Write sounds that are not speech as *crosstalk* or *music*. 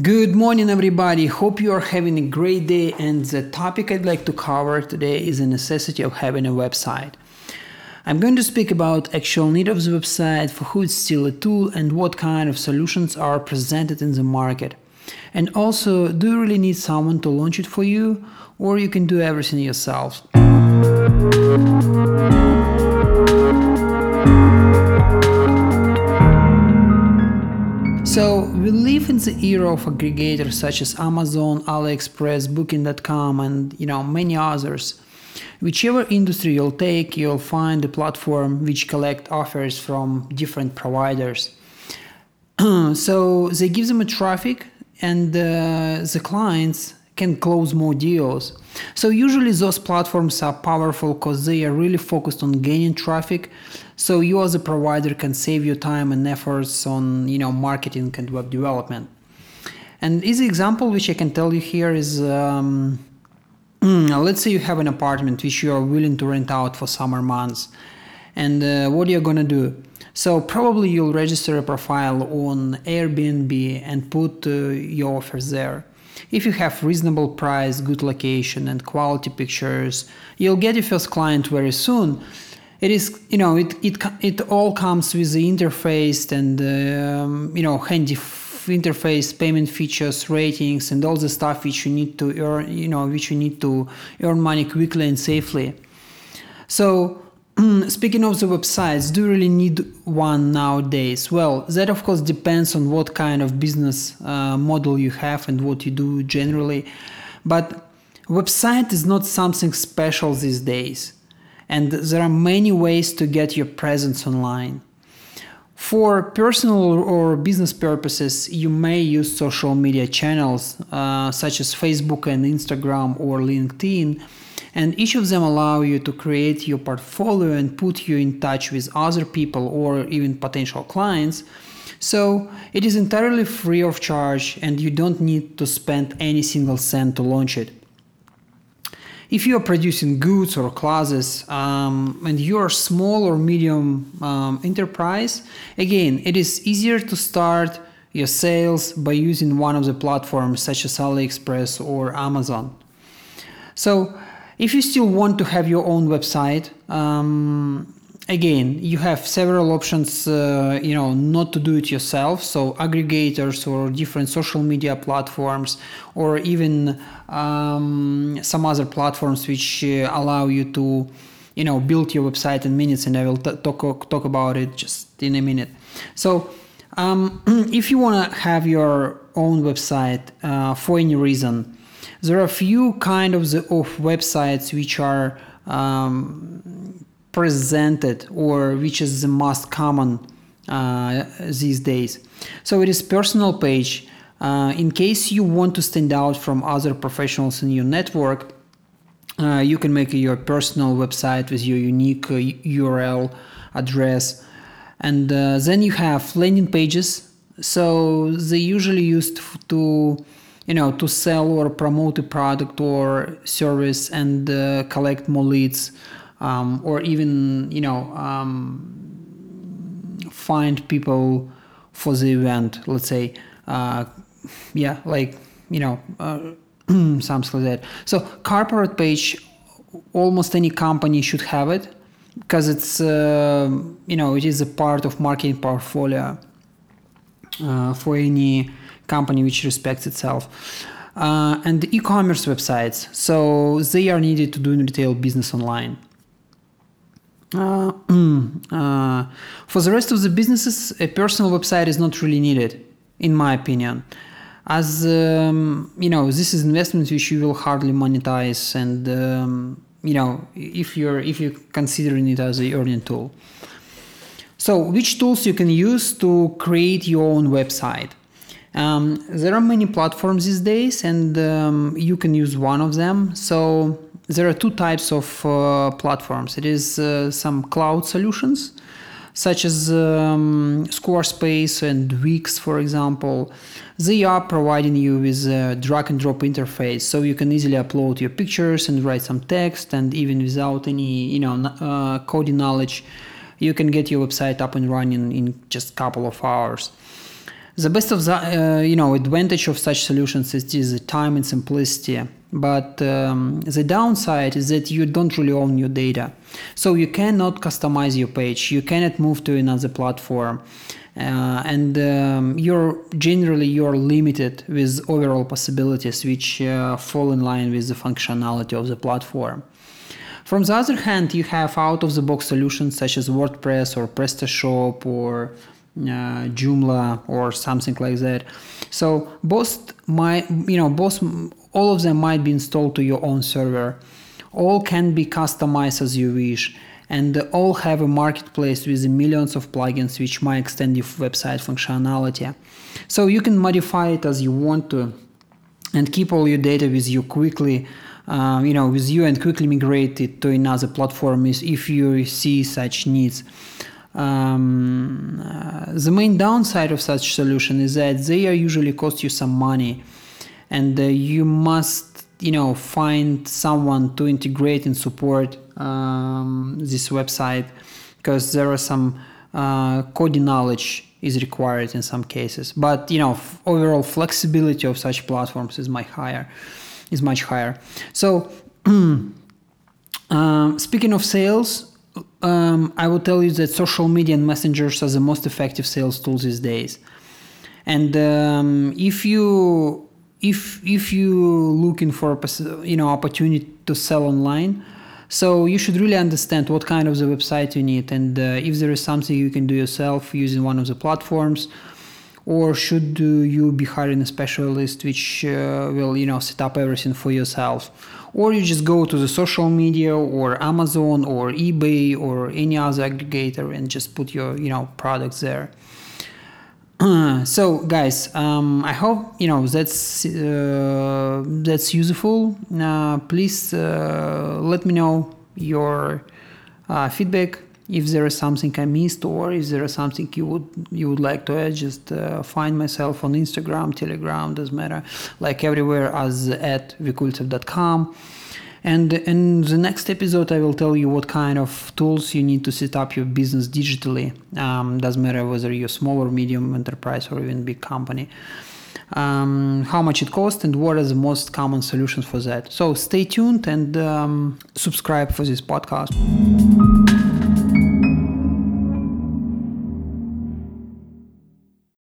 Good morning, everybody. Hope you are having a great day. And the topic I'd like to cover today is the necessity of having a website. I'm going to speak about actual need of the website, for who it's still a tool, and what kind of solutions are presented in the market. And also, do you really need someone to launch it for you, or you can do everything yourself? So, we live in the era of aggregators such as Amazon, AliExpress, Booking.com, and you know many others. Whichever industry you'll take, you'll find a platform which collect offers from different providers. *clears throat* so they give them a traffic, and uh, the clients can close more deals. So usually those platforms are powerful because they are really focused on gaining traffic. So you as a provider can save your time and efforts on you know marketing and web development. And easy example which I can tell you here is um, *clears throat* let's say you have an apartment which you are willing to rent out for summer months. And uh, what you're gonna do? So probably you'll register a profile on Airbnb and put uh, your offers there. If you have reasonable price, good location, and quality pictures, you'll get your first client very soon. It is, you know, it it it all comes with the interface and um, you know handy interface, payment features, ratings, and all the stuff which you need to earn, you know, which you need to earn money quickly and safely. So speaking of the websites, do you really need one nowadays? Well, that of course depends on what kind of business uh, model you have and what you do generally. But website is not something special these days. And there are many ways to get your presence online. For personal or business purposes, you may use social media channels uh, such as Facebook and Instagram or LinkedIn and each of them allow you to create your portfolio and put you in touch with other people or even potential clients. So it is entirely free of charge and you don't need to spend any single cent to launch it. If you are producing goods or classes um, and you are small or medium um, enterprise, again, it is easier to start your sales by using one of the platforms such as AliExpress or Amazon. So if you still want to have your own website, um, again, you have several options, uh, you know, not to do it yourself. So aggregators or different social media platforms, or even um, some other platforms which uh, allow you to, you know, build your website in minutes. And I will t- talk talk about it just in a minute. So. Um, *clears throat* if you want to have your own website uh, for any reason, there are a few kind of the of websites which are um, presented or which is the most common uh, these days. So it is personal page. Uh, in case you want to stand out from other professionals in your network, uh, you can make your personal website with your unique URL uh, address. And uh, then you have landing pages. So they usually used to you know to sell or promote a product or service and uh, collect more leads um, or even you know um, find people for the event let's say uh, yeah like you know uh, *clears throat* something like that. So corporate page almost any company should have it because it's uh, you know it is a part of marketing portfolio uh, for any company which respects itself. Uh, and the e-commerce websites, so they are needed to do retail business online. Uh, *clears throat* uh, for the rest of the businesses, a personal website is not really needed, in my opinion, as um, you know, this is investment which you will hardly monetize, and um, you know, if you're if you're considering it as a earning tool. So, which tools you can use to create your own website? Um, there are many platforms these days, and um, you can use one of them. So there are two types of uh, platforms. It is uh, some cloud solutions, such as um, Squarespace and Wix, for example. They are providing you with a drag and drop interface, so you can easily upload your pictures and write some text, and even without any, you know, uh, coding knowledge, you can get your website up and running in just a couple of hours. The best of the uh, you know advantage of such solutions is, the time and simplicity. But um, the downside is that you don't really own your data. So you cannot customize your page. You cannot move to another platform. Uh, and um, you're generally you're limited with overall possibilities which uh, fall in line with the functionality of the platform. From the other hand you have out of the box solutions such as wordpress or prestashop or Joomla or something like that. So both my you know both all of them might be installed to your own server. All can be customized as you wish and all have a marketplace with millions of plugins which might extend your website functionality. So you can modify it as you want to and keep all your data with you quickly. Uh, you know, with you and quickly migrate it to another platform if you see such needs. Um, uh, the main downside of such solution is that they are usually cost you some money, and uh, you must you know find someone to integrate and support um, this website because there are some uh, coding knowledge is required in some cases. But you know f- overall flexibility of such platforms is much higher is much higher. So *clears throat* um, speaking of sales um, I will tell you that social media and messengers are the most effective sales tools these days. And um, if you if if you looking for you know opportunity to sell online, so you should really understand what kind of the website you need and uh, if there is something you can do yourself using one of the platforms or should you be hiring a specialist which uh, will you know set up everything for yourself? Or you just go to the social media or amazon or ebay or any other aggregator and just put your you know products there. *clears throat* So guys um, i hope you know that's uh, that's useful. Uh, please uh, let me know your uh, feedback if there is something I missed or if there is something you would you would like to add, just uh, find myself on Instagram, Telegram, doesn't matter, like everywhere as at vikultsev.com. And in the next episode, I will tell you what kind of tools you need to set up your business digitally. Um, doesn't matter whether you're small or medium enterprise or even big company. Um, how much it costs and what are the most common solutions for that. So stay tuned and um, subscribe for this podcast.